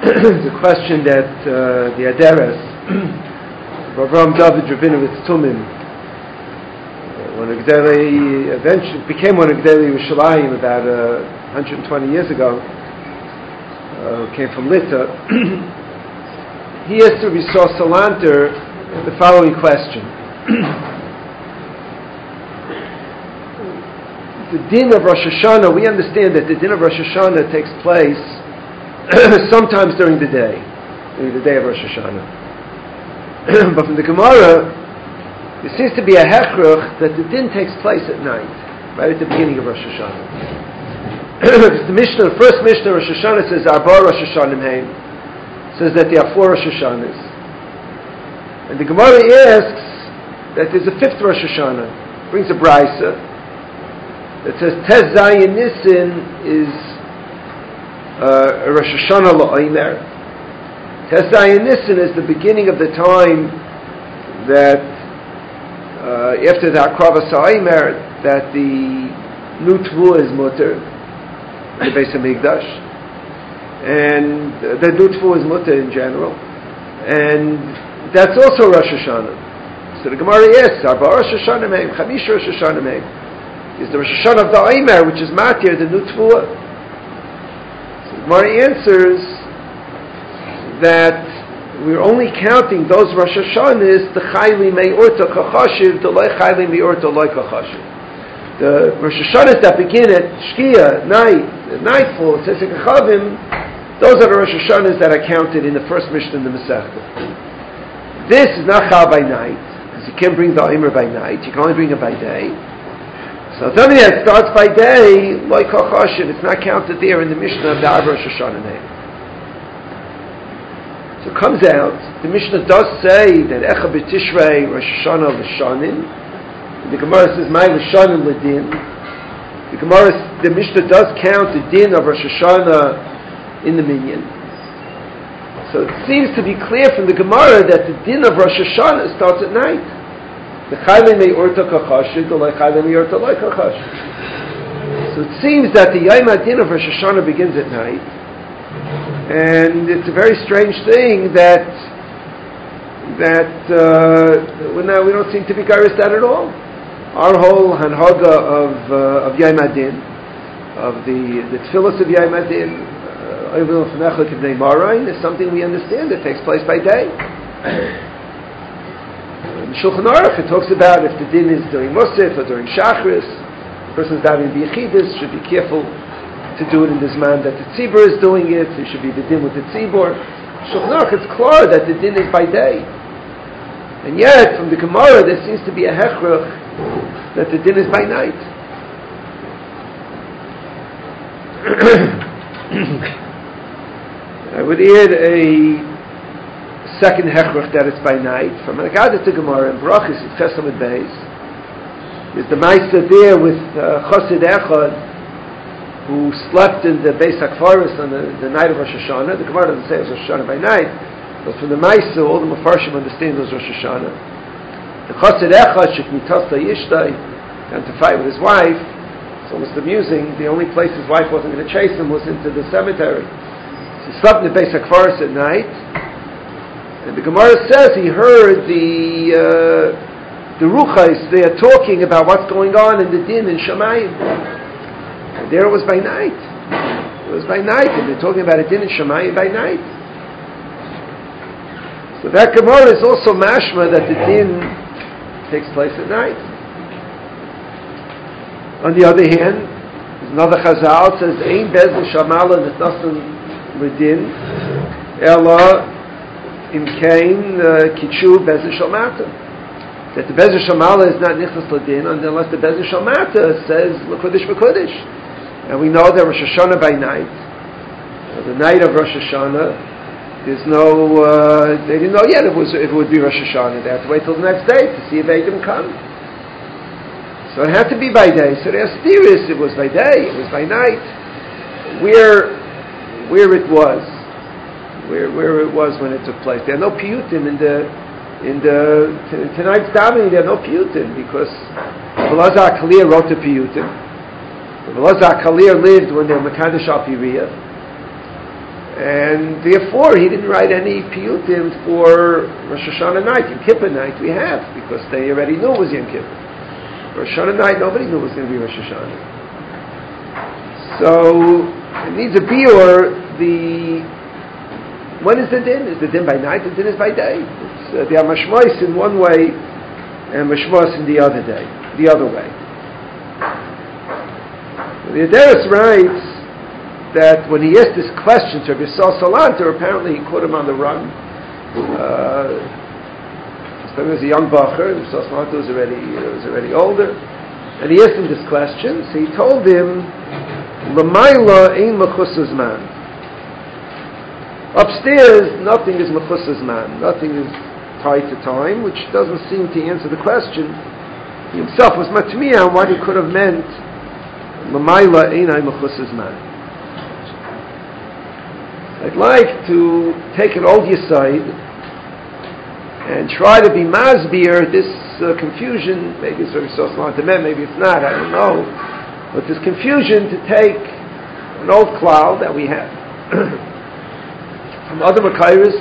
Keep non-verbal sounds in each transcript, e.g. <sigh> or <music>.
the question that uh, the Aderes, <clears throat> Avram David Rabinovitz Tumim, one of eventually became one of Gdeli Yerushalayim about uh, 120 years ago, uh, came from Lita, <clears throat> he asked Rabbi Salanter the following question. <clears throat> the din of Rosh Hashanah, we understand that the din of Rosh Hashanah takes place <coughs> sometimes during the day, during the day of Rosh Hashanah. <coughs> but from the Gemara, there seems to be a hechrach that the din takes place at night, right at the beginning of Rosh Hashanah. <coughs> the Mishnah, the first Mishnah, Rosh Hashanah says Arba Rosh Hashanah says that there are four Rosh Hashanahs. And the Gemara asks that there's a fifth Rosh Hashanah. Brings a brisa that says Tez Zayin Nissen is uh, Rosh Hashanah La'omer. Tez Zayin Nissen is the beginning of the time that uh, after the Akrava Sa'imer that the new Tvu is mutter, the Beis Hamikdash, and the new Tvu is mutter in general, and that's also Rosh Hashanah. So the Gemara asks, Arba Rosh Hashanah Meim, Chamish Rosh Hashanah Meim. Is the Rosh Hashanah of the Aimer, which is Matir, the new Tvua? Gemara answers that we're only counting those Rosh Hashanahs, the Chayli Me'orta Kachashiv, the Loi Chayli Me'orta Loi. The Rosh Hashanahs that begin at Shkia, night, nightfall, Tzesek Chavim, those are the Rosh Hashanahs that are counted in the first mission in the Masechta. This is not chal by night, because you can't bring the Omer by night, you can only bring it by day. So something that starts by day, like Chachashin, it's not counted there in the Mishnah of the Arba Rosh Hashanah name. So it comes out, the Mishnah does say that Echa B'Tishrei Rosh Hashanah L'Shanim, the Gemara says, My L'Shanim L'Din, the Gemara, the Mishnah does count the din of Rosh Hashanah in the minyan. So it seems to be clear from the Gemara that the din of Rosh Hashanah starts at night. The the So it seems that the Yom of Rosh Hashanah begins at night. And it's a very strange thing that that uh, we, don't seem to be gairis that at all. Our whole hanhaga of uh, of Yom Din, of the the tefillas of Yom Din, is something we understand that takes place by day. In Shulchan Aruch, it talks about if the din is during Musaf or during Shachris, the person is diving B'yichidis should be careful to do it in this man that the tzibur is doing it. There should be the din with the tzibur. Shulchan Aruch, it's clear that the din is by day. And yet, from the Gemara, there seems to be a hechrach that the din is by night. <coughs> I would add a second hechrach that it's by night from an Agada to Gemara in Brachis in Chesamid Beis. Is the Maisa there with uh, Chosid Echad who slept in the Beis Hakfaris on the, the night of Rosh Hashanah. The Gemara doesn't say it was Rosh Hashanah by night, but from the Maisa, all the Mefarshim understand it was Rosh Hashanah. The Chosid Echad Shekmitasta Yishtai and to fight with his wife. It's almost amusing. The only place his wife wasn't going to chase him was into the cemetery. He slept in the Beis Hakfaris at night, and the Gemara says he heard the uh, the Ruchais they are talking about what's going on in the din in Shemayim. And there it was by night. It was by night, and they're talking about a din in Shemayim by night. So that Gemara is also mashma that the din takes place at night. On the other hand, another Chazal says, "Ein bez shamala netnasim לדין, אלא im kain uh, kichu bezir shamata that the bezir shamala is not nichnas ladin unless the bezir shamata says lakudish lakudish and we know that Rosh Hashanah by night uh, the night of Rosh Hashanah there's no uh, they didn't know yet if it, was, if it would be Rosh Hashanah. They had to wait till the next day to see if Adam come. So it had to be by day. So they are serious it was by day it was by night. Where where it was where, where it was when it took place. There are no piyutim in the in the t- tonight's davening. There are no piyutim because Velazar Kalir wrote the piyutim. Velazar Kalir lived when they were Mekadosh al And therefore, he didn't write any piyutim for Rosh Hashanah night. Yom Kippur night we have, because they already knew it was Yom Kippur. Rosh Hashanah night, nobody knew it was going to be Rosh Hashanah. So, it needs a biur, the... When is the din? Is the din by night? The din is by day. It's, uh, the Amashmois in one way, and Mashmos in the other day, the other way. The Adaris writes that when he asked this question to Yisrael Salanter, apparently he caught him on the run. Uh, he was a young bacher, Yisrael Salanter was already, uh, was already older. And he asked him this question, so he told him, Lamaila ein mechusas man. Upstairs, nothing is mechusas man. Nothing is tied to time, which doesn't seem to answer the question. He himself was matmiya on what he could have meant Lamaila ein mechusas man. I'd like to take an old Yisaid and try to be masbir this uh, confusion. Maybe it's very social to men, maybe it's not, I don't know. But this confusion to take an old cloud that we have <clears throat> from other Makairis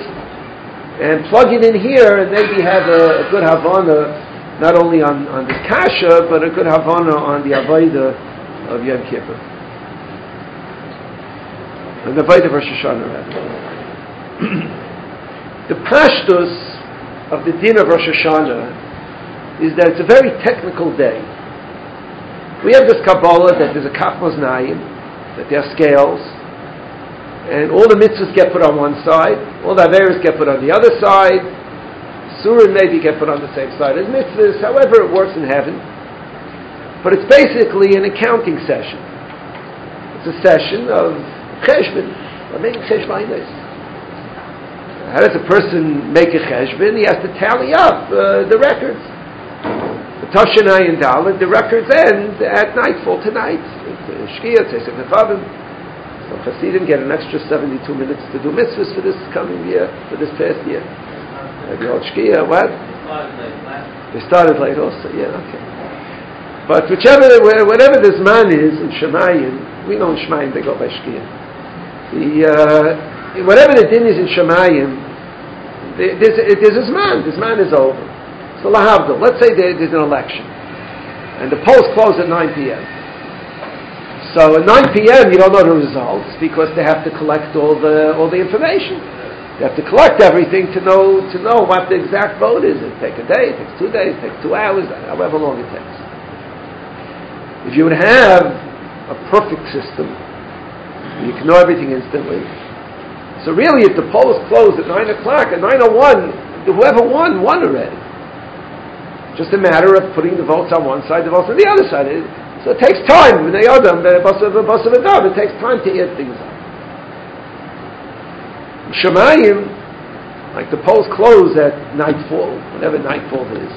and plug it in here and maybe have a, a good Havana not only on, on Kasha, but a good Havana on the Avaida of Yom Kippur. And the Vayda Rosh Hashanah <clears throat> the pashtus of the din of Rosh Hashanah is that it's a very technical day. We have this Kabbalah that there's a Kaf Maznayim, that there are scales, and all the mitzvahs get put on one side, all the Averis get put on the other side, Surah maybe get put on the same side as mitzvahs, however it works in heaven. But it's basically an accounting session. It's a session of cheshbon. We're making cheshbainis. How does a person make a cheshbon? He has to tally up uh, the records. The and Dalit, the records end at nightfall tonight. Shkia, Nefavim. So Hasidim get an extra 72 minutes to do mitzvahs for this coming year, for this past year. The old Shkia, what? They started late also, yeah, okay. But whichever, whatever this man is in Shemayim, we know in Shemayim they go by Shkia the, uh, whatever the din is in Shemayim, there's, there's this man. This man is over. So lahavdil. Let's say there, there's an election, and the polls close at 9 p.m. So at 9 p.m. you don't know the results because they have to collect all the all the information. They have to collect everything to know to know what the exact vote is. It takes a day, it takes two days, it takes two hours, however long it takes. If you would have a perfect system you can know everything instantly. So really, if the polls close at 9 o'clock, at 9.01, whoever won, won already. Just a matter of putting the votes on one side, the votes on the other side. So it takes time. Are done, the bus of a bus of a dove, it takes time to add things up. Shemayim, like the polls close at nightfall, whenever nightfall is.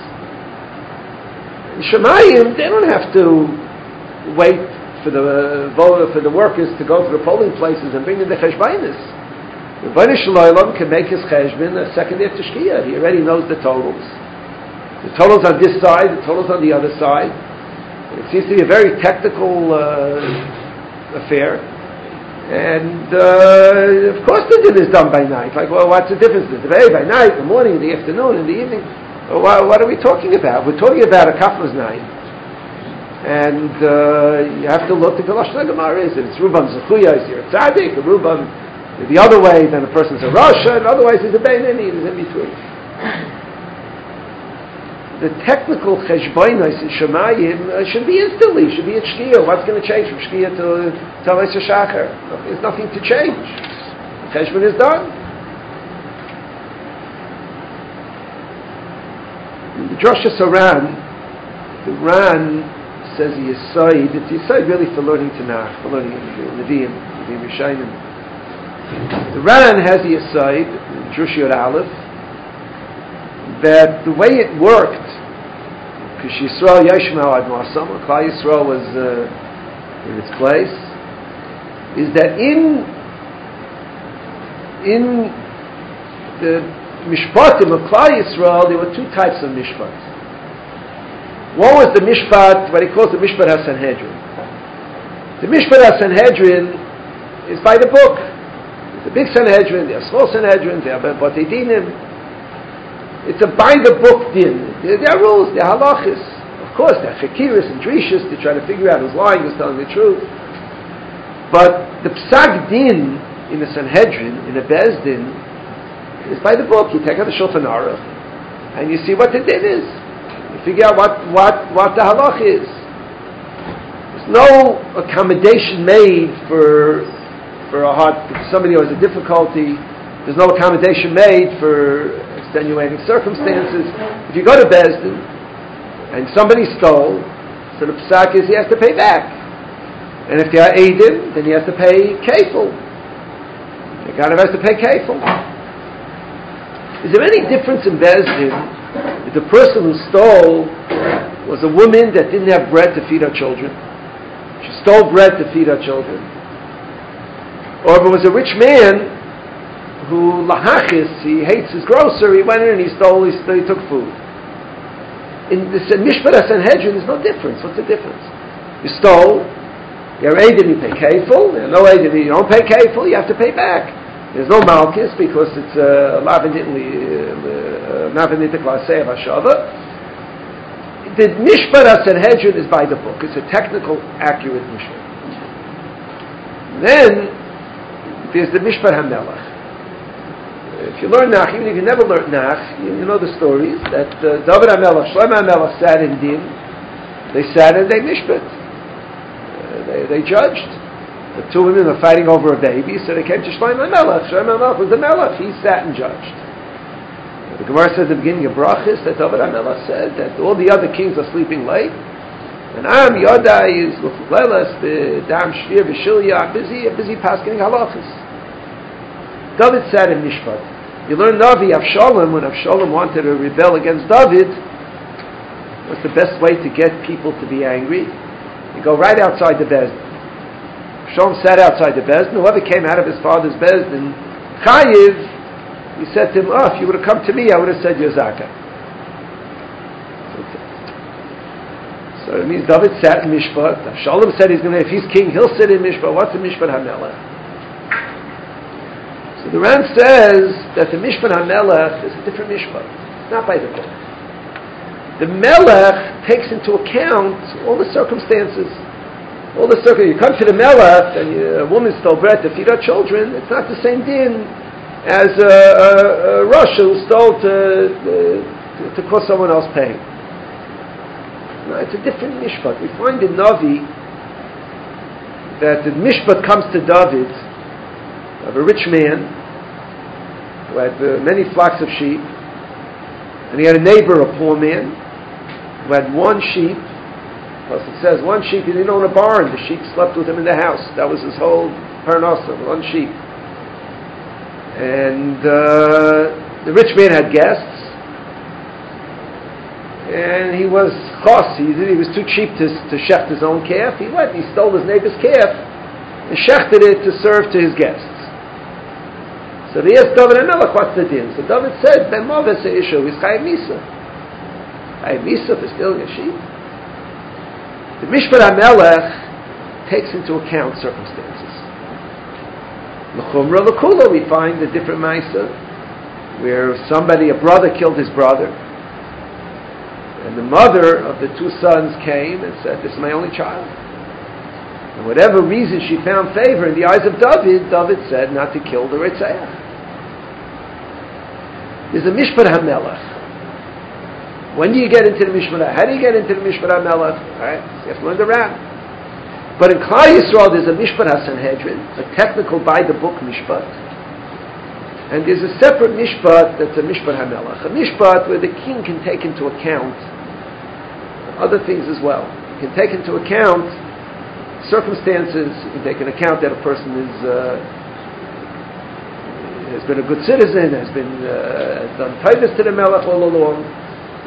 Shemayim, they don't have to wait for the uh, for the workers to go to the polling places and bring in the cheshbainis. The Rebbeinu can make his cheshbon a second after Shkia. He already knows the totals. The totals on this side, the totals on the other side. It seems to be a very technical uh, affair. And uh, of course the din is done by night. Like, well, what's the difference? The day by night, the morning, the afternoon, in the evening. Well, what, are we talking about? We're talking about a kaflas night and uh, you have to look at the Lashon Gemara is. If it's Rubam Zechuya, is you're a tzaddik, a Rubam the other way, then a person's a Rasha, and otherwise he's a Beinani, he's in between. The technical cheshbonis in Shemayim uh, should be instantly, should be at Shkia. What's going to change from Shkia to Talis Shachar? There's nothing to change. The cheshbon is done. The Drosha Saran, the Ran says a Yisoid, it's Yisoid really for learning Tanakh, for learning Nevi'im, Nevi'im Yishayim. The Ran has a Yisoid, Joshua Aleph, that the way it worked, because Yisrael Yeshmel Ad Klal Yisrael was uh, in its place, is that in in the Mishpatim of Klal Yisrael, there were two types of Mishpat. One was the Mishpat, what he calls the Mishpat HaSanhedrin. The Mishpat HaSanhedrin is by the book. The big Sanhedrin, they have small Sanhedrin, they have but they dinim. It's a by the book din. There, there are rules, there are halachis. Of course, there are fakiris and drishas to try to figure out who's lying, who's telling the truth. But the psag din in the Sanhedrin, in a Bezdin, is by the book. You take out the Shulchan Aruch, and you see what the din is. You figure out what, what, what the halach is. There's no accommodation made for, for a for somebody who has a difficulty. There's no accommodation made for extenuating circumstances. If you go to Bezdin and somebody stole, so the psak is he has to pay back. And if they are Adim, then he has to pay kafel. The guy has to pay kafel. Is there any difference in Bezdin if the person who stole was a woman that didn't have bread to feed her children? She stole bread to feed her children. Or if it was a rich man who lahachis, he hates his grocer, he went in and he stole, he, he took food. In the Mishpat Sanhedrin, there's no difference. What's the difference? You stole, you're you pay kafel. You're no Adim, you don't pay kafel, you have to pay back. There's no malchus because it's a klasei of Hashava. The Mishpat Sanhedrin is by the book. It's a technical, accurate Mishpat. Then there's the Mishpat HaMelech. If you learn Nach, even if you never learned Nach, you, you know the stories that uh, David HaMelech, Shlomo HaMelech sat in Din. They sat and they Mishpat they, they judged. The two women were fighting over a baby, so they came to Shlomo Melech. Shlomo Melech was the Melech. He sat and judged. The Gemara says at the beginning of Brachis that David HaMelech said that all the other kings are sleeping late. And I'm Yodai is Lelas, the Dam Shvir, Vishilya, busy, busy passing halachas. David sat in Mishpat. You learn Navi Avshalom, when Avshalom wanted to rebel against David, what's the best way to get people to be angry? You go right outside the Bezdin. Shalom sat outside the Bezdin. Whoever came out of his father's Bezdin, Chayiv, he said to him, oh, if you would have come to me, I would have said Yozaka. So it means David sat in Mishpat. Shalom said he's going to, if he's king, he'll sit in Mishpat. What's the Mishpat HaMelech? The Ran says that the Mishpat HaMelech is a different Mishpat, not by the book the Melech takes into account all the circumstances. All the circumstances. You come to the Melech and you, a woman stole bread to feed her children, it's not the same din as a, a, a who stole to, to, to cause someone else pain. No, it's a different mishpat. We find in Navi that the mishpat comes to David of a rich man who had uh, many flocks of sheep, and he had a neighbor, a poor man, who had one sheep. Plus it says one sheep, he didn't own a barn. The sheep slept with him in the house. That was his whole parnasa, one sheep. And uh, the rich man had guests. And he was chos. He, he was too cheap to, to shecht his own calf. He went he stole his neighbor's calf and shechted it to serve to his guests. So they asked David and Melech, the din? So David said, Ben Moves issue is Chayiv Misa. I Misa for stealing a sheep. The Mishpat HaMelech takes into account circumstances. L'chumra we find a different Misa, where somebody, a brother, killed his brother. And the mother of the two sons came and said, This is my only child. And whatever reason she found favor in the eyes of David, David said not to kill the Ritzayah. There's a Mishpat HaMelech. When do you get into the Mishmara? How do you get into the Mishmara Melech? Right? You have to learn the Ran. But in Klal Yisrael, there's a Mishpat Sanhedrin, a technical by the book Mishpat. And there's a separate Mishpat that's a Mishpat HaMelech. A Mishpat where the king can take into account other things as well. He can take into account circumstances, he can take into account that a person is uh, has been a good citizen, has been uh, has done tightness to the Melech all along.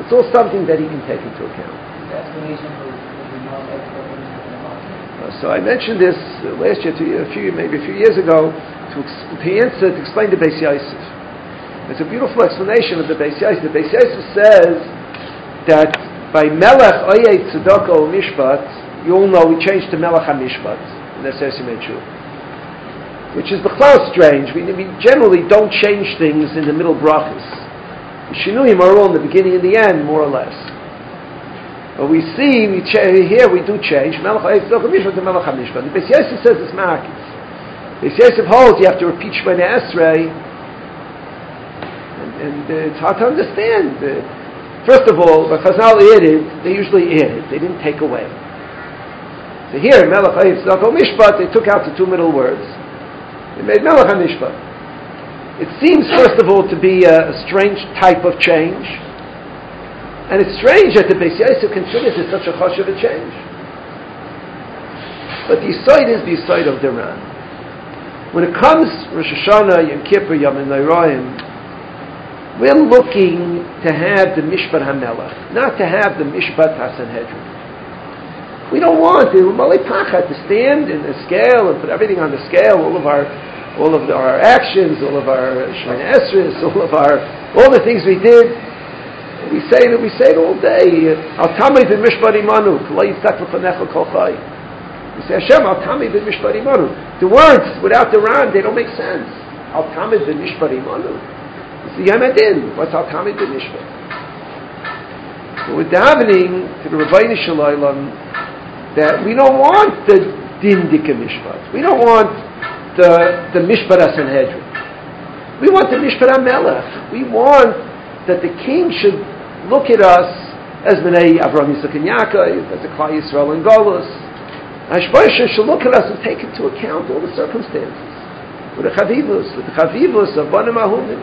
It's all something that he can take into account. Uh, so I mentioned this uh, last year, to, a few, maybe a few years ago, to, to answer, to explain the Beis Yosef. It's a beautiful explanation of the Beis Yosef. The Beis Yosef says that by Melech Oyei Tzedoko Mishpat, you all know we changed to Melech HaMishpat in the Sesim which is bechlal strange. We, we generally don't change things in the middle brachas. The shinuyim are all in the beginning and the end, more or less. But we see, we here we do change. The Beis Yosef says it's Ma'akis. Beis Yosef holds you have to repeat Shemona Esrei, and, and uh, it's hard to understand. Uh, first of all, the Chazal added, they usually added, they didn't take away. So here, Melech HaMishpat, they took out the two middle words. They made Melech HaMishpat. It seems, first of all, to be a, a strange type of change. And it's strange that the Beis Yosef considers it such a hush of a change. But the side is the side of Duran. When it comes Rosh Hashanah, Yom Kippur, Yom we're looking to have the Mishpat HaMelech, not to have the Mishpat HaSanhedrin. We don't want the malipachah to stand in the scale and put everything on the scale, all of our all of our actions, all of our Shemana Esris, all of our all the things we did, we say that we say it all day. Al tamid mishpari manu, We say Hashem al tamid mishpari manu. The words without the ram they don't make sense. Al tamid mishpari manu. It's the Yamadin. What's al tamid mishpari? But we're davening to the Rabbi Shalom that we don't want the dindika mishpat. We don't want the the mishpat Sanhedrin. We want the mishpat Melech. We want that the king should look at us as Bnei Avraham Yitzchak and Yaakov, as a Klal Yisrael and Golos. Hashbosha should look at us and take into account all the circumstances. With the chavivus, with the chavivus of Banim Ahumim.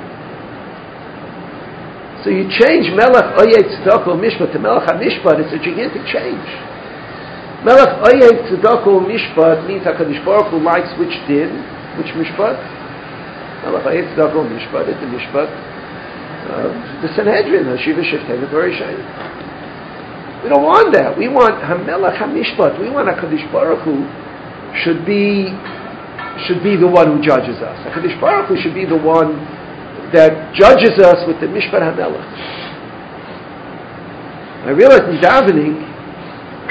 So you change Melech Oyet Tzedakah Mishpat to Melech HaMishpat, it's a gigantic change. Melech Oyet Tzedakah Mishpat means HaKadosh Baruch Hu likes which din, which Mishpat? Melech Oyet Tzedakah Mishpat, it's the Mishpat uh, the Sanhedrin, Hashiva Sheftevet We don't want that. We want Hamelach Hamishpat. We want Hakadosh Baruch Hu should be should be the one who judges us. Hakadosh Baruch Hu should be the one that judges us with the Mishpat Hamelach. I realized in davening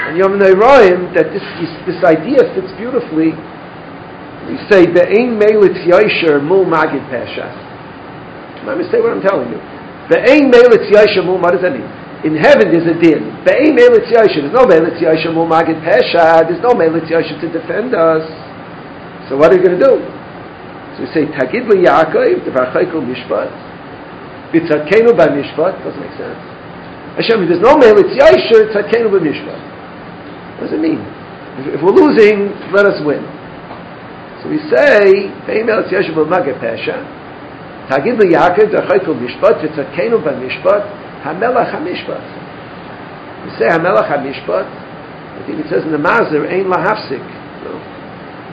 and Yom Neirayim that this, this, idea fits beautifully. We say Be'ein Meilit Yosher Mul Magid Pesha. Let me say what I'm telling you. Be'ein me'elitz yashamu, what does that mean? In heaven there's a din. Be'ein me'elitz yashamu, there's no me'elitz yashamu magid pesha, there's no me'elitz yashamu to defend us. So what are you going to do? So we say, Tagid li Yaakov, Devarchayko mishpat, Bitzadkenu by mishpat, doesn't make sense. Hashem, there's no me'elitz yashamu, Tzadkenu by mishpat. What does it mean? If, if we're losing, let us win. So we say, me'elitz yashamu magid pesha, תגיד ליעקב דרכו משפט וצדקנו במשפט המלך המשפט. You say המלך המשפט, I think it says in the Mazer, ein lahafsik. No.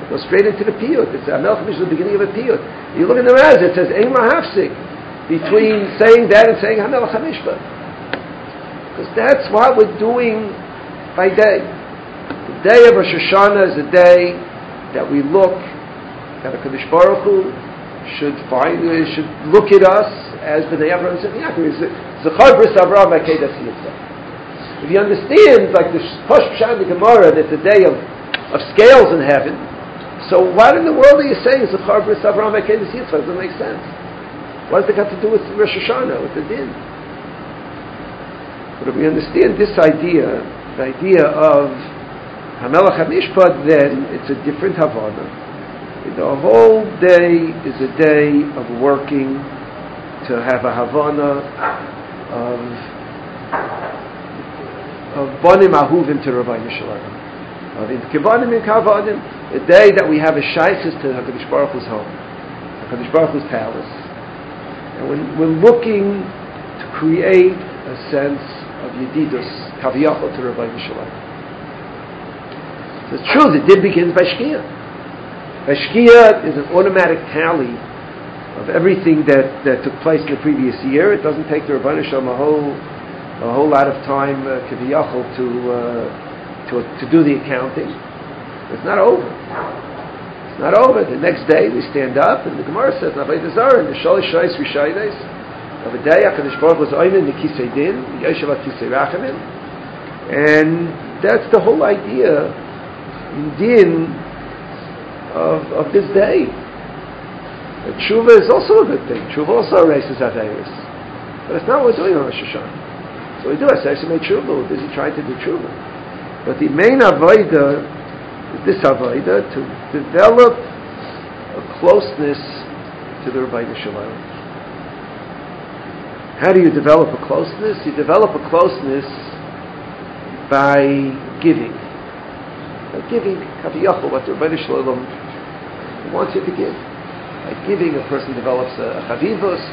It goes straight into the piyut. It's המלך המשפט, the beginning of a piyut. You look in the Mazer, it says ein lahafsik. Between saying that and saying המלך המשפט. Because that's what we're doing by day. The day of Rosh Hashanah is a day that we look at a Baruch Hu, should find uh, should look at us as Yaakov. Zechar bris Avraham Akedas If you understand, like the Posh Pshat the Gemara, that the day of, of scales in heaven, so what in the world are you saying Zechar bris Avraham Akedas Yitzchak? Doesn't make sense. What does it got to do with Rosh Hashanah, with the din? But if we understand this idea, the idea of Hamelach HaMishpat, then it's a different Havana the whole day is a day of working to have a Havana of of Bonim Ahuvim to Ribbono Shel Olam. Of Kivanim and Kavanim, the day that we have a Shaisis to HaKadosh Baruch Hu's home, HaKadosh Baruch Hu's palace. And when we're looking to create a sense of Yedidus, Kaviyachot to Ribbono Shel Olam. It's true, the din begins by Shkia. A is an automatic tally of everything that, that took place in the previous year. It doesn't take the Rabbanah a whole, a whole lot of time, uh, to, uh, to, to do the accounting. It's not over. It's not over. The next day we stand up and the Gemara says, Navay Dazar, and the Shalish Shais Rishaydes, of a day, HaKadosh Baruch was Oymen, the Kisei Din, Yeshav Kisei Rachamin, and that's the whole idea in Din of, of this day. And tshuva is also a good thing. Tshuva also erases Averis. But it's not what we're doing on Rosh Hashanah. So we do Aseret Tshuva. We're busy trying to do tshuva. But the main avodah is this avodah to develop a closeness to the Rabbi Shalom. How do you develop a closeness? You develop a closeness by giving. By giving, kaviyachol, what the Rabbi Shalom wants you to give. By giving, a person develops a, a chavivos,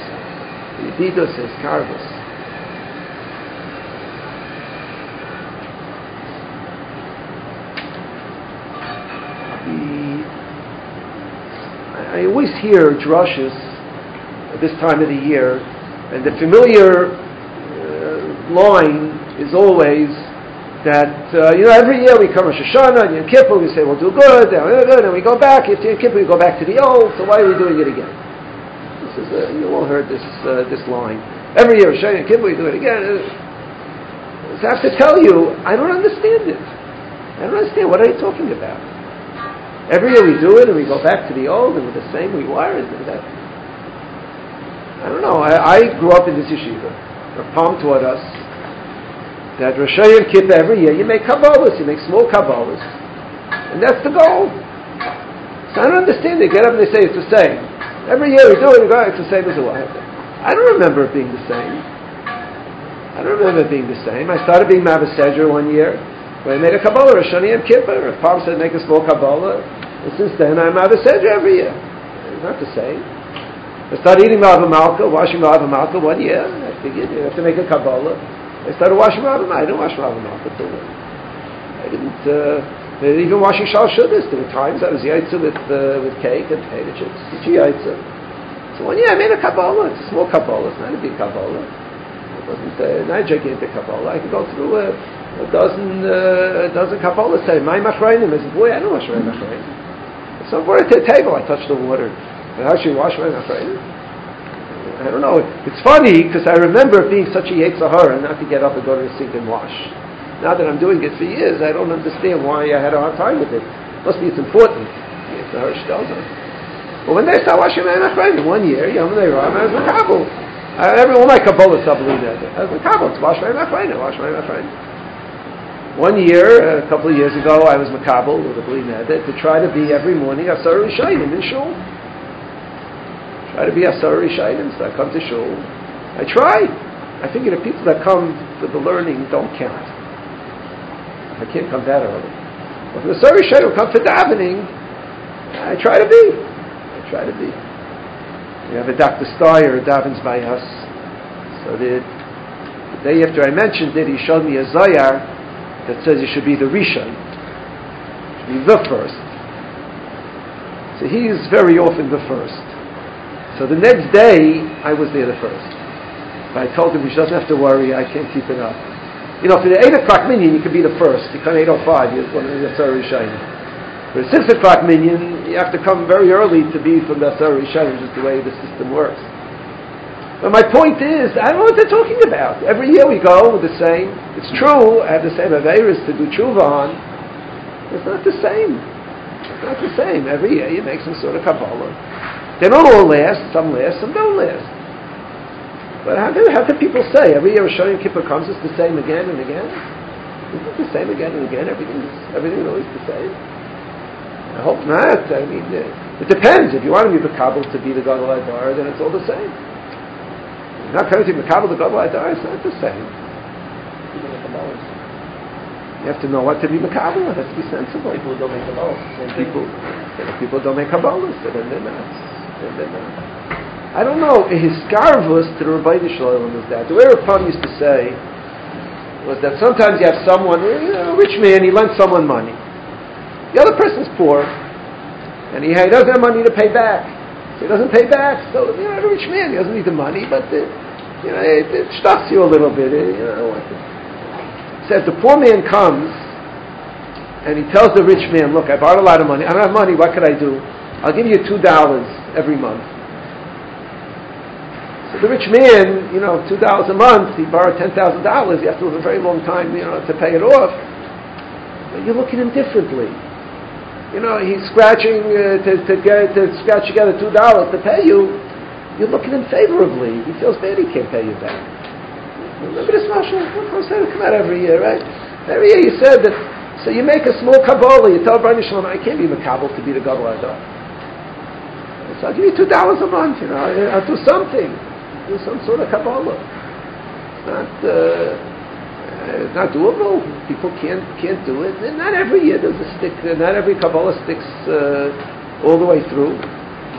Yedidus is Karvus. I, I always hear drushes at this time of the year, and the familiar uh, line is always that uh, you know every year we come Rosh Hashanah and Yom Kippur we say we'll do good and we'll do good and we go back after Yom Kippur we go back to the old so why are we doing it again? This is a, you all heard this uh, this line. Every year, Shayna Kippur, we do it again. Uh, I have to tell you, I don't understand it. I don't understand. What are you talking about? Every year we do it, and we go back to the old, and we're the same. We wire it. That. I don't know. I, I grew up in this yeshiva. Palm taught us that Rosh Hashanah Kippur every year you make kabbalas, you make small kabbalas, and that's the goal. So I don't understand. They get up and they say it's the same. Every year we do it, go, it's the same as it was. I don't remember it being the same. I don't remember it being the same. I started being Mavasedger one year when I made a Kabbalah, Rosh Hashanah Kippur. Pop said make a small Kabbalah. And since then I'm Mavasedger every year. It's not the same. I started eating Malva Malka, washing Malva Malka one year. I figured you have to make a Kabbalah. I started washing Malka. I didn't wash Malka till then. I didn't... Uh, even washing shal shudas, there were times I was yaitza with uh, with cake and potato chips. Did you Yaitza. So one year I made a kabbalah. It's a small kabbalah. It's not a big kabbalah. It wasn't uh, not a gigantic kabbalah. I could go through a, a dozen uh, a dozen kabbalah. Say my machrayim. I said, boy, I don't wash my machrayim. So I brought it to the table. I touched the water. And how should you wash my machrayim? I don't know. It's funny because I remember being such a Yetzirah not to get up and go to the sink and wash. Now that I'm doing it for years, I don't understand why I had a hard time with it. Must be it's important. It's Hirsch tells us. But when they start washing my in one year, Yom Neiram, I was Makabal. Every, all my Kabbalahs I believe that. I was Makabal to wash my Nachrain, wash my Nachrain. One year, a couple of years ago, I was Makabal with a Bli Neder to try to be every morning Asar Rishayim in Shul. Try to be Asar Rishayim, so I come to Shul. I try. I figure the people that come for the learning don't count. I can't come that early. But for the Sari Shai who come for davening, I try to be. I try to be. We have a Dr. Steyer davens by us. So the, the day after I mentioned it, he showed me a Zayar that says you should be the Rishon. Be the first. So he is very often the first. So the next day, I was there the first. But I told him he doesn't have to worry, I can't keep it up. You know, for the 8 o'clock minion, you can be the first. You come 8.05, you're one of the Asar Rishayim. For the 6 o'clock minion, you have to come very early to be from the Rishayim, just the way the system works. But my point is, I don't know what they're talking about. Every year we go the same. It's true, I have the same Averis to do tshuva on. It's not the same. It's not the same. Every year you make some sort of Kabbalah. They don't all last. Some last, some don't last. But how do, how can people say every year Rosh Kippur comes, it's the same again and again? Isn't it the same again and again? Everything is, everything is always the same? I hope not. I mean, it, it depends. If you want to be Makabal to be the Gadol Adar, then it's all the same. If you're not coming to be Makabal the Gadol Adar, it's not the same. You have to know what to be Makabal. It has to be sensible. People don't make Kabbalah. People, people don't make Kabbalah, so then they're not. I don't know, his scarvus to the Rabbi Shalom is that. The way Rapam used to say was that sometimes you have someone, you know, a rich man, he lends someone money. The other person's poor, and he, he doesn't have money to pay back. So he doesn't pay back. So, you know, the rich man, he doesn't need the money, but, the, you know, it, it stuffs you a little bit. It, you know, says the poor man comes, and he tells the rich man, look, I borrowed a lot of money. I don't have money. What could I do? I'll give you $2 every month. So the rich man, you know, two dollars a month, he borrowed ten thousand dollars. He has to live a very long time, you know, to pay it off. But you look at him differently. you know, he's scratching uh, to, to get to scratch together two dollars to pay you. You look at him favorably. He feels bad he can't pay you back. Remember this Mashal? come out every year, right? Every year you said that. So you make a small Kabbalah. You tell Ribbono Shel Olam, I can't be Makabal to be the Gadol Adar. So I'll give you two dollars a month. You know, I'll do something. Do some sort of Kabbalah. It's not. Uh, not doable. People can't can't do it. And not every year does a stick. Not every Kabbalah sticks uh, all the way through.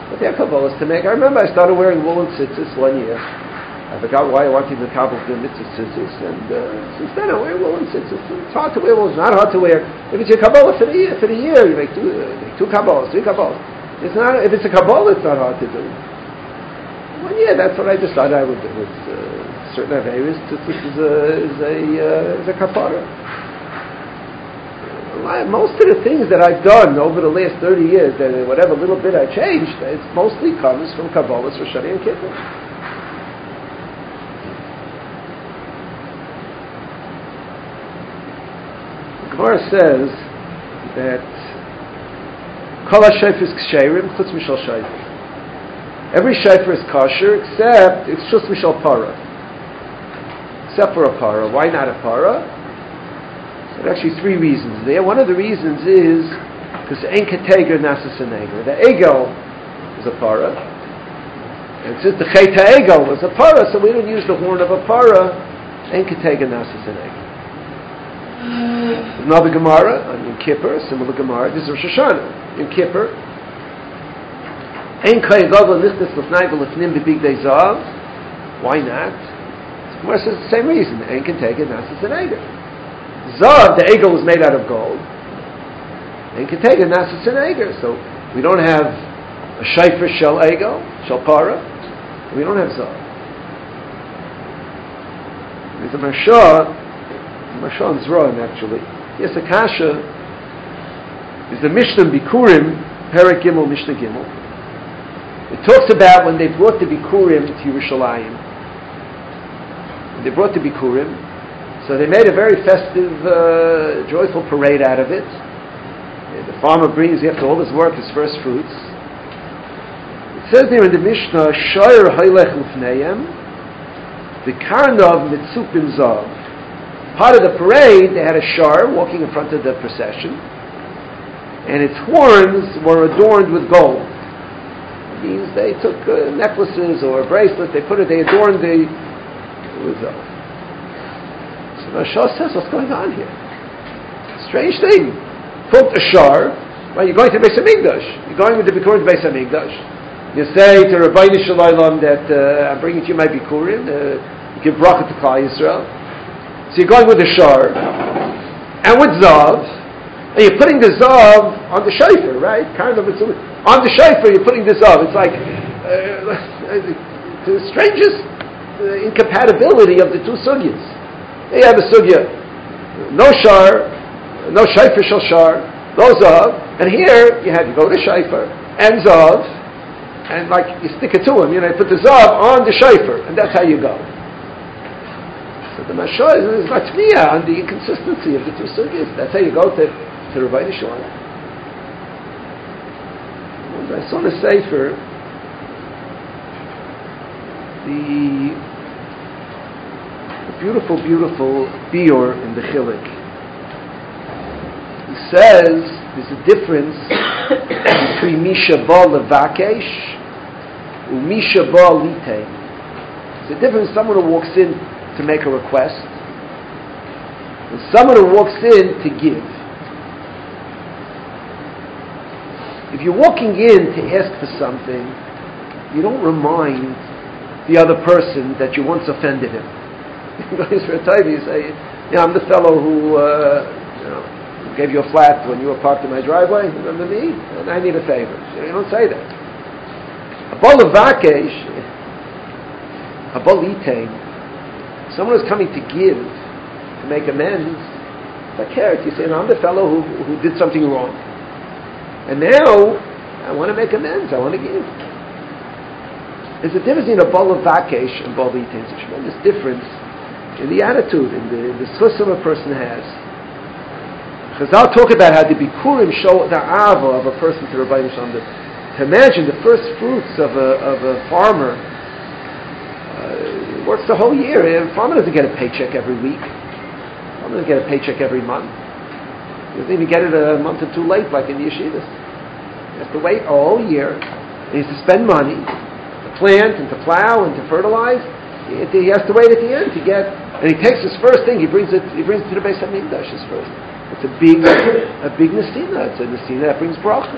But there are Kabbalahs to make. I remember I started wearing woolen tzitzis one year. I forgot why I wanted the Kabbalah the mitzvah tzitzis, and uh, since then I wear woolen tzitzis. It's hard to wear woolen. It's not hard to wear. If it's your Kabbalah for the year, for the year, you make two, uh, make two Kabbalahs, three Kabbalahs. It's not. If it's a Kabbalah, it's not hard to do. One year, that's what I decided I would do. It's, uh, certain areas, this is a, is a, uh, is a kapara. Most of the things that I've done over the last 30 years, that whatever little bit I changed, it mostly comes from Kabbalah's for Shani and Kippur. Gemara says that Kol HaShayf is Ksherim, Chutz Mishal Shayf. Every shayfer is kosher except it's just mishal para except for a para. Why not a para? There are actually three reasons there. One of the reasons is because ein kateger nasas The ego is a para. And since the cheta ego was a para, so we don't use the horn of a para. Ein kateger nasas Another Gemara on Yom Kippur, similar Gemara. This is Rosh Hashanah. Yom Kippur. Ein kayagav nichnas lefnai v'lefnim b'big zav. Why not? Gemara says the same reason. Ein can take it, Nasas an Eger. Zav, the Eger was made out of gold. Ein can take it, Nasas an Eger. So we don't have a Shaifer Shel Ego, Shel Para. We don't have Zav. There's a Maharsha, Maharsha and actually. Yes, Akasha is the Mishnah Bikurim, Perik Gimel, Mishnah Gimel. It talks about when they brought the Bikurim to Yerushalayim they brought the Bikurim. So they made a very festive, uh, joyful parade out of it. The farmer brings, after all his work, his first fruits. It says there in the Mishnah, Shoyer Hailech Ufneyem, the Karnov Mitzupim Zav. Part of the parade, they had a shar walking in front of the procession, and its horns were adorned with gold. Means they took uh, necklaces or bracelets, they put it, they adorned the result. So Mashal says, what's going on here? Strange thing. Put a shar, right? You're going to Beis Hamikdash. You're going with the Bikurim to Beis Hamikdash. You say to Rabbi Shalom that uh, I'm bringing to you my Bikurim. Uh, you give bracha to Klal Yisrael. So you're going with the shar and with zav, and you're putting the zav on the shayfer, right? Kind of, it's on the shayfer. You're putting the zav. It's like uh, <laughs> the strangest the incompatibility of the two sugyas. You have a sugya, no shar, no shayfer shal shar, no zav, and here you have you go to shayfer and zav, and like you stick it to him, you know, you put the zav on the shayfer, and that's how you go. So the mashal is, is matmiya on the inconsistency of the two sugyas. That's how you go to to Ribbono Shel Olam. I saw the sefer the beautiful, beautiful Bior in the Chilik. He says there's a difference <coughs> between Misha Ba Levakesh and Misha Ba Lite. There's a difference someone who walks in to make a request and someone who walks in to give. If you're walking in to ask for something, you don't remind the other person that you once offended him. <laughs> You say, yeah, I'm the fellow who, uh, you know, gave you a flat when you were parked in my driveway. Remember me? And I need a favor. You don't say that. A bowl of vakesh, a bowl someone who's coming to give, to make amends. It's a carrot. You say, no, I'm the fellow who, who did something wrong. And now, I want to make amends. I want to give. There's a difference in a bowl of vakesh and bowl of eating. It's a tremendous difference in the attitude, in the, in the a person has. Chazal talk about how the Bikurim show the ava of a person to Ribbono Shel Olam. To imagine the first fruits of a, of a farmer uh, works the whole year. A farmer doesn't get a paycheck every week. A farmer doesn't get a paycheck every month. He doesn't even get it a month or two late, like in the yeshivas. He has to wait a whole year. He has to spend money to plant and to plow and to fertilize. He, has to wait at the end to get. And he takes his first thing. He brings it. He brings it to the base of Hamikdash. His first. It's a big, a big nesina. It's a nesina that brings bracha.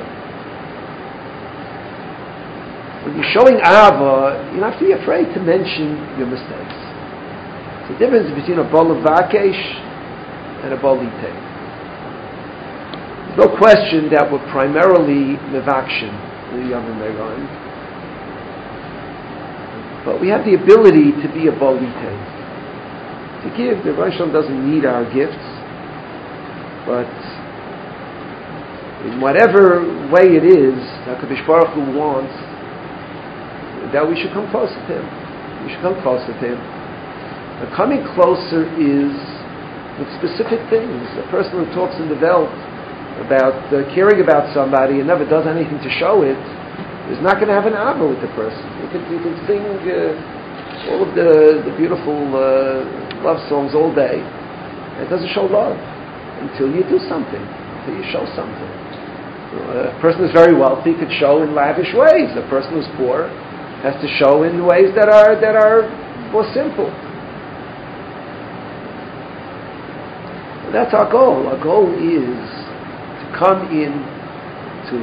When you're showing Ava, you don't have to be afraid to mention your mistakes. It's the difference between a bol of vakesh and a bol There's no question that we're primarily mevakshin, the Yom Meron. But we have the ability to be a bol To give, the Rosh doesn't need our gifts. But in whatever way it is that Kadosh Baruch Hu wants, that we should come closer to Him. We should come closer to Him. And coming closer is with specific things. A person who talks in the Welt about uh, caring about somebody and never does anything to show it is not going to have an ava with the person. You can, you can sing uh, all of the, the beautiful uh, love songs all day. It doesn't show love until you do something, until you show something. A person who's very wealthy could show in lavish ways. A person who's poor has to show in ways that are that are more simple. That's our goal. Our goal is come in to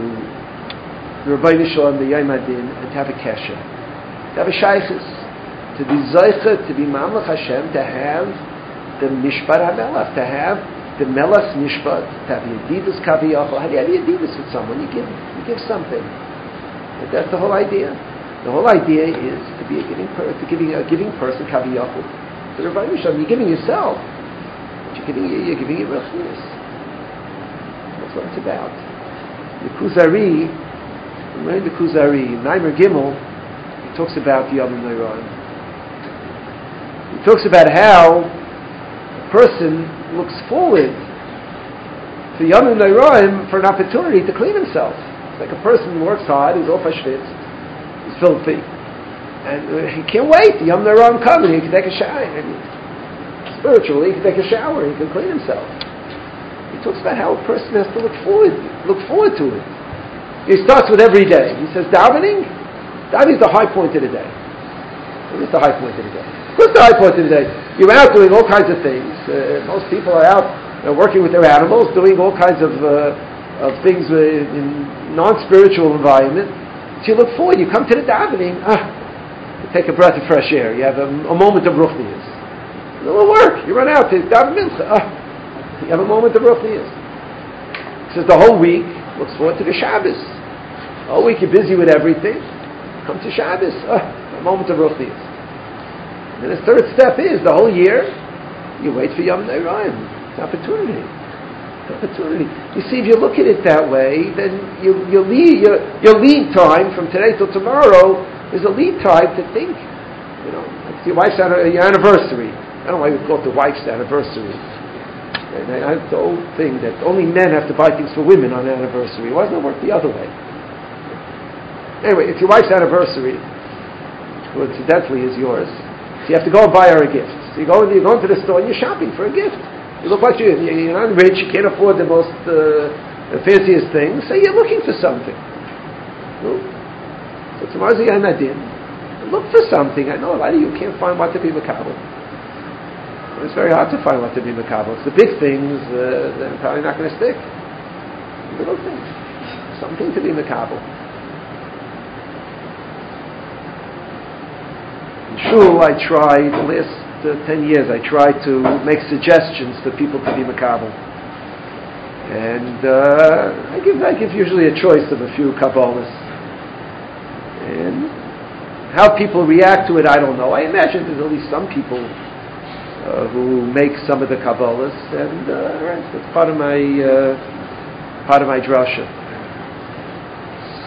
the Rabbi Shalom, the Yom Adin, and to have a kesha, to have a shaykhis, to be zeicha, to be mamlech Hashem, to have the mishpat hamelach, to have the melas nishpat, to have yedidus kaviyachol. How do you have yedidus with someone? You give, you give something. And that's the whole idea. The whole idea is to be a giving, per, to giving a giving person kaviyachol. To the Rabbi Yisham, you're giving yourself. But you're giving, you're giving your ruchnius. It's about. The Kuzari, learn the Kuzari, Maamar Gimel, he talks about the Yom Noraim. He talks about how a person looks forward to Yom Noraim for an opportunity to clean himself. It's like a person who works hard, he's off Hashvitz, he's filthy, and uh, he can't wait. The Yom Noraim comes, he can take a shower. And spiritually, he can take a shower, he can clean himself. He talks about how a person has to look forward, look forward to it. He starts with every day. He says, davening, davening is the high point of the day. It is the high point of the day. What's the high point of the day? You're out doing all kinds of things. Uh, most people are out working with their animals, doing all kinds of, uh, of things in non-spiritual environment. So you look forward, you come to the davening, ah, you take a breath of fresh air, you have a, a moment of ruchnias. Little work, you run out to daven mincha, ah, you have a moment of ruchnias. He says the whole week, looks forward to the Shabbos. All week you're busy with everything, come to Shabbos, ah, a moment of ruchnias. And the third step is the whole year you wait for Yom Noraim. It's opportunity. It's opportunity. You see, if you look at it that way, then you, your, lead, your, your lead time from today till tomorrow is a lead time to think. You know, it's your wife's anniversary. I don't know why we call it the wife's anniversary. And I, the old thing that only men have to buy things for women on anniversary. Why doesn't it work the other way? Anyway, it's your wife's anniversary, who incidentally is yours. So you have to go and buy her a gift. So you go, you go into the store and you're shopping for a gift. You look like you, you're not rich, you can't afford the most uh, fanciest things, so you're looking for something. So tomorrow's the Nadin. Look for something. I know a lot of you can't find what to be Makabal. It's very hard to find what to be Makabal. It's the big things uh, that are probably not going to stick. Little things. Something to be Makabal. shul, I try, the last uh, 10 years, I try to make suggestions for people to be makabel. And uh, I, give, I give usually a choice of a few Kabbalahs. And how people react to it, I don't know. I imagine there's at least some people uh, who make some of the Kabbalahs, and uh, that's part of my, uh, part of my drasha.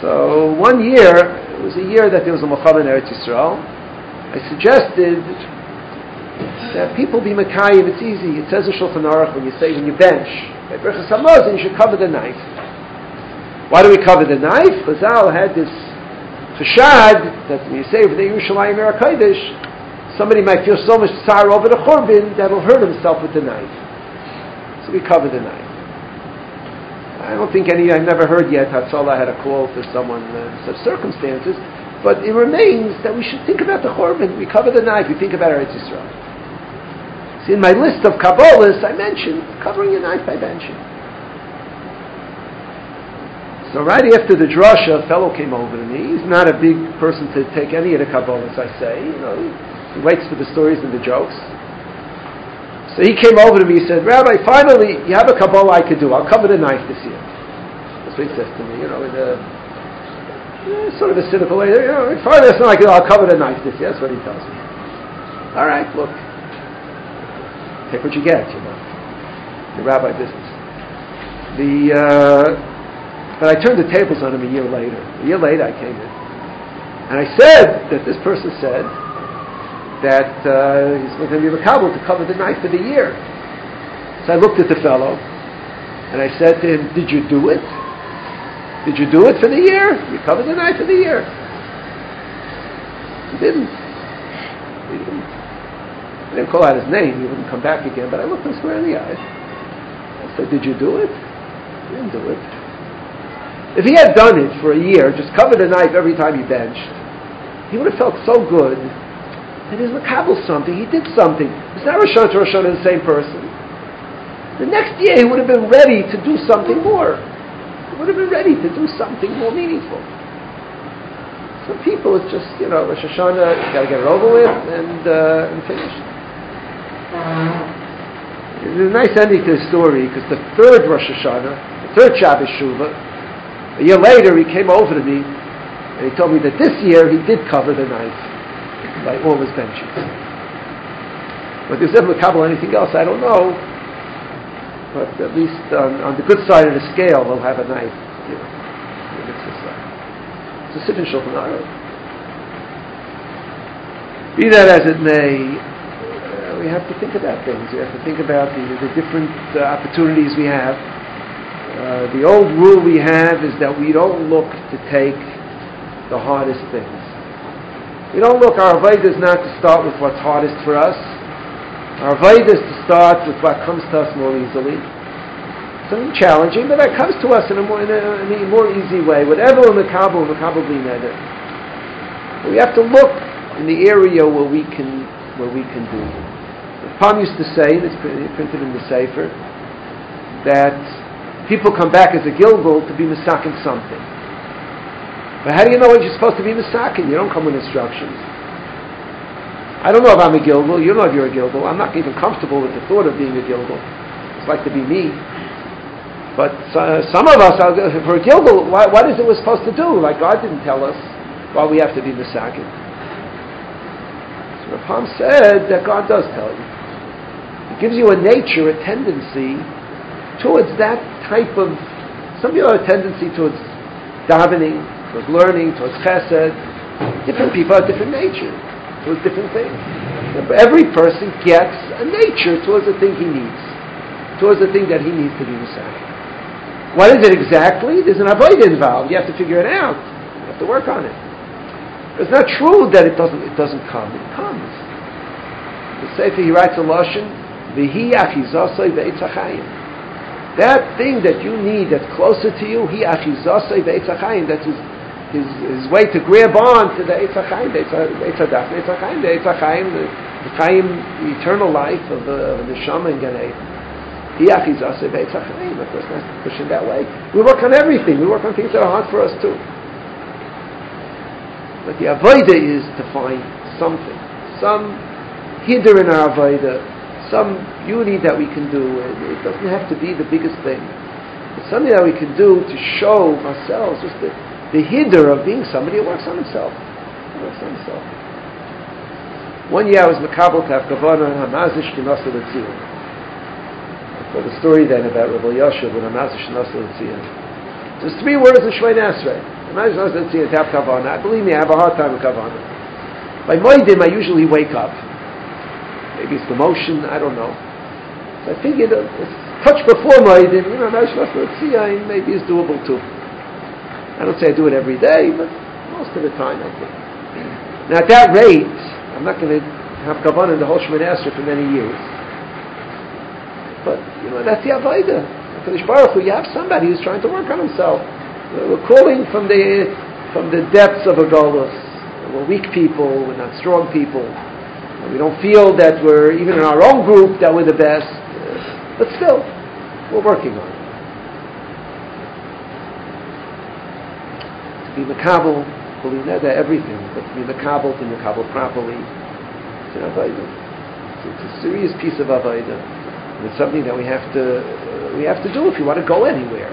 So one year, it was a year that there was a milchama in Eretz Yisrael, I suggested that people be Makayim, it's easy. It says in Shulchan Aruch when you say, when you bench, you should cover the knife. Why do we cover the knife? Chazal had this chashad that when you say the Yerushalayim Kodesh, somebody might feel so much sorrow over the Churban that he'll hurt himself with the knife. So we cover the knife. I don't think any, I've never heard yet Hatzalah had a call to someone in such circumstances, but it remains that we should think about the Churban. We cover the knife, we think about Eretz Yisrael. See, in my list of Kabbalahs, I mentioned covering your knife by benching. So right after the drasha, a fellow came over to me. He's not a big person to take any of the Kabbalahs I say. You know, he waits for the stories and the jokes. So he came over to me and said, Rabbi, finally, you have a Kabbalah I could do. I'll cover the knife this year. That's what he says to me, you know, in a sort of a cynical way. You know, finally, it's not like, I'll cover the knife this year. That's what he tells me. All right, look. Take what you get, you know. The rabbi business. The, uh, but I turned the tables on him a year later. A year later, I came in. And I said that this person said that uh, he's going to be makabel to cover the knife for the year. So I looked at the fellow and I said to him, Did you do it? Did you do it for the year? You covered the knife for the year. He didn't. He didn't. I didn't call out his name. He wouldn't come back again. But I looked him square in the eyes. I said, Did you do it? He didn't do it. If he had done it for a year, just covered the knife every time he benched, he would have felt so good that he's makabel something. He did something. It's not Rosh Hashanah to Rosh Hashanah the same person. The next year he would have been ready to do something more. He would have been ready to do something more meaningful. Some people, it's just, you know, Rosh Hashanah, you got to get it over with and, uh, and finish. There's a nice ending to the story because the third Rosh Hashanah, the third Shabbos Shuvah, a year later, he came over to me and he told me that this year he did cover the knife by all his benches. But there's ever cover anything else, I don't know. But at least on, on the good side of the scale, we'll have a knife. You know, it's a Sifin Shulchan. Be that as it may, uh, we have to think about things. We have to think about the, the different uh, opportunities we have. Uh, the old rule we have is that we don't look to take the hardest things. We don't look, our avodah is not to start with what's hardest for us. Our avodah is to start with what comes to us more easily. Something challenging, but that comes to us in a more, in a, in a more easy way. Whatever in the Kabul, in the Kabul We have to look in the area where we can, where we can do. The Palm used to say, and it's printed in the Sefer, that people come back as a Gilgul to be misakin something. But how do you know what you're supposed to be misakin? You don't come with instructions. I don't know if I'm a Gilgul. You don't know if you're a Gilgul. I'm not even comfortable with the thought of being a Gilgul. It's like to be me. But uh, some of us, for a Gilgul, what, what is it we're supposed to do? Like God didn't tell us why we have to be misakin. So Rav Pam said that God does tell you. He gives you a nature, a tendency towards that type of, some people have a tendency towards davening, towards learning, towards chesed. Different people have different nature, towards different things. Every person gets a nature towards the thing he needs, towards the thing that he needs to be Messiah. What is it exactly? There's an avodah involved. You have to figure it out. You have to work on it. It's not true that it doesn't, it doesn't come. It comes. The Sefer, he writes a Lashon, V'hi achizasoi ve'etzachayim. That thing that you need that's closer to you, he achizasei ve'etzachayim, that's his, his, his way to grab on to the etzachayim, the etzadas, the etzachayim, the etzachayim, the, the the eternal life of the, of the neshama in Gan He achizasei ve'etzachayim, a person has to push in that way. We work on everything, we work on things that are hard for us too. But the avoida is to find something, some hinder in our avoida, some beauty that we can do. It, doesn't have to be the biggest thing. It's something that we can do to show ourselves just the, the hinder of being somebody who works on himself. Works on himself. One year I was Makabal to have Kavana Hamazish Kinasa L'tziyah. I told the story then about Rabbi Yoshev when Hamazish Kinasa L'tziyah. There's three words in Shemoneh Esrei. Hamazish Kinasa L'tziyah to have Kavana. Believe me, I have a hard time with Kavana. By Modim, I usually wake up. Maybe it's the motion, I don't know. So I figured uh, touch before Modim, you know, maybe is doable too. I don't say I do it every day, but most of the time I think. Now at that rate, I'm not going to have Kavan in the whole Shemoneh Esrei for many years. But, you know, that's the Avodah. Kadosh Baruch Hu, you have somebody who's trying to work on himself. We're calling from the, from the depths of a golus. We're weak people, we're not strong people. We don't feel that we're, even in our own group, that we're the best. But still, we're working on it. To be Makabal, believe that everything, but to be Makabal, to be Makabal properly, it's an Avodah. It's a serious piece of Avodah. It's something that we have to uh, we have to do if you want to go anywhere.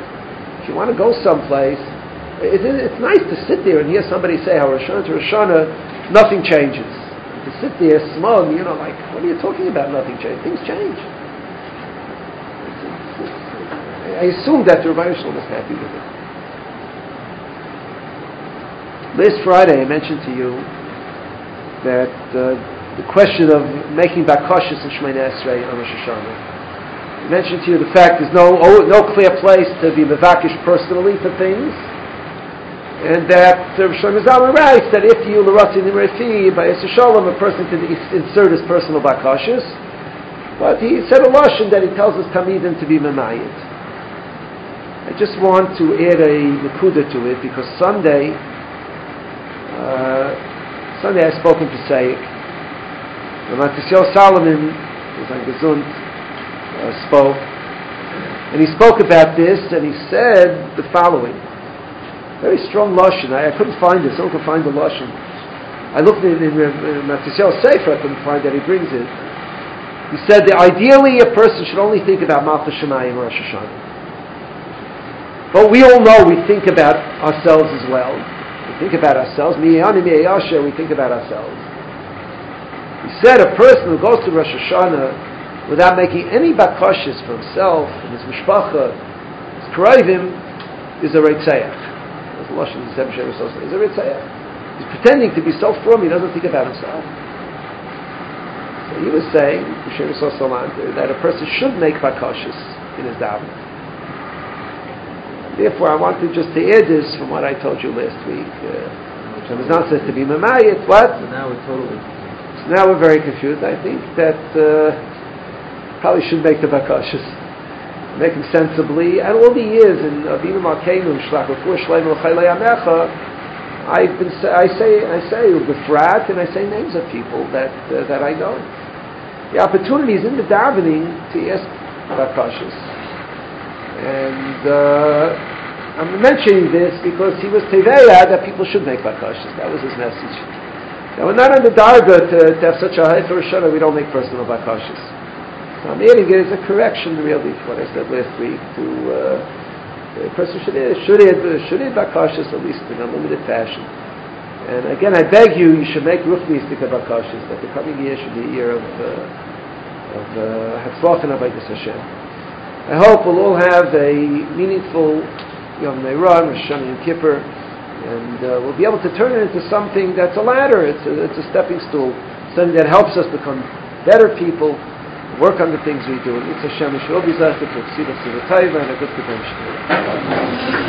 If you want to go someplace, it, it, it's nice to sit there and hear somebody say how Rosh Hashanah to Rosh Hashanah, nothing changes. To sit there smug, you know, like what are you talking about? Nothing changes. Things change. I assume that the Ribbono Shel Olam is happy with it. Last Friday, I mentioned to you that uh, the question of making bakashis in Shemoneh Esrei on Rosh Hashanah I mentioned to you the fact there's no, oh, no clear place to be mevakish personally for things. And that Shlomo Zalman writes that if you l'ratzi nimrefi by Shalom, a person can insert his personal bakashis. But he said a lashon that he tells his tamidim to be memayit. I just want to add a nekuda to it because Sunday, uh, Sunday I spoke in Pesach. Ramat Solomon was on Gesund uh, spoke. And he spoke about this, and he said the following. Very strong Lashon. I, I couldn't find this. No one could find the Lashon. I looked in, in, in Matisyahu Sefer, I couldn't find that. He brings it. He said that ideally a person should only think about Malchus Shemayim Rosh Hashanah. But we all know we think about ourselves as well. We think about ourselves. We think about ourselves. He said a person who goes to Rosh Hashanah without making any bakashis for himself and his mishpacha, his karayvim, is a Lashon is a reitzeach. He's pretending to be so from, he doesn't think about himself. So he was saying, that a person should make bakashis in his davening. Therefore, I wanted just to add this from what I told you last week. Uh, not says to be mamayit. What? So now we're totally. So now we're very confused. I think that uh, probably should make the bakashas. Make them sensibly. And all the years in Avinu Malkeinu, Shlach Refuah Shleim L'chaylei Amecha, I've been I say I say Befrat and I say names of people that uh, that I know. The opportunities in the davening to ask bakashas, and uh, I'm mentioning this because he was teveya that people should make bakashas. That was his message. Now we're not on the darga to, to have such a high for we don't make personal bakashas. So I'm adding it as a correction, really, to what I said last week. To uh, a person should should add should add bakashas at least in a limited fashion. And again, I beg you, you should make ruchnistik bakashas that the coming year should be a year of uh, of hatzlach uh, and avodas Hashem. I hope we'll all have a meaningful Yom Neirah, Rosh Hashanah and Kippur, and uh, we'll be able to turn it into something that's a ladder. It's a, it's a stepping stool, something that helps us become better people work on the things we do. And it's Hashem, we should all be to and a good.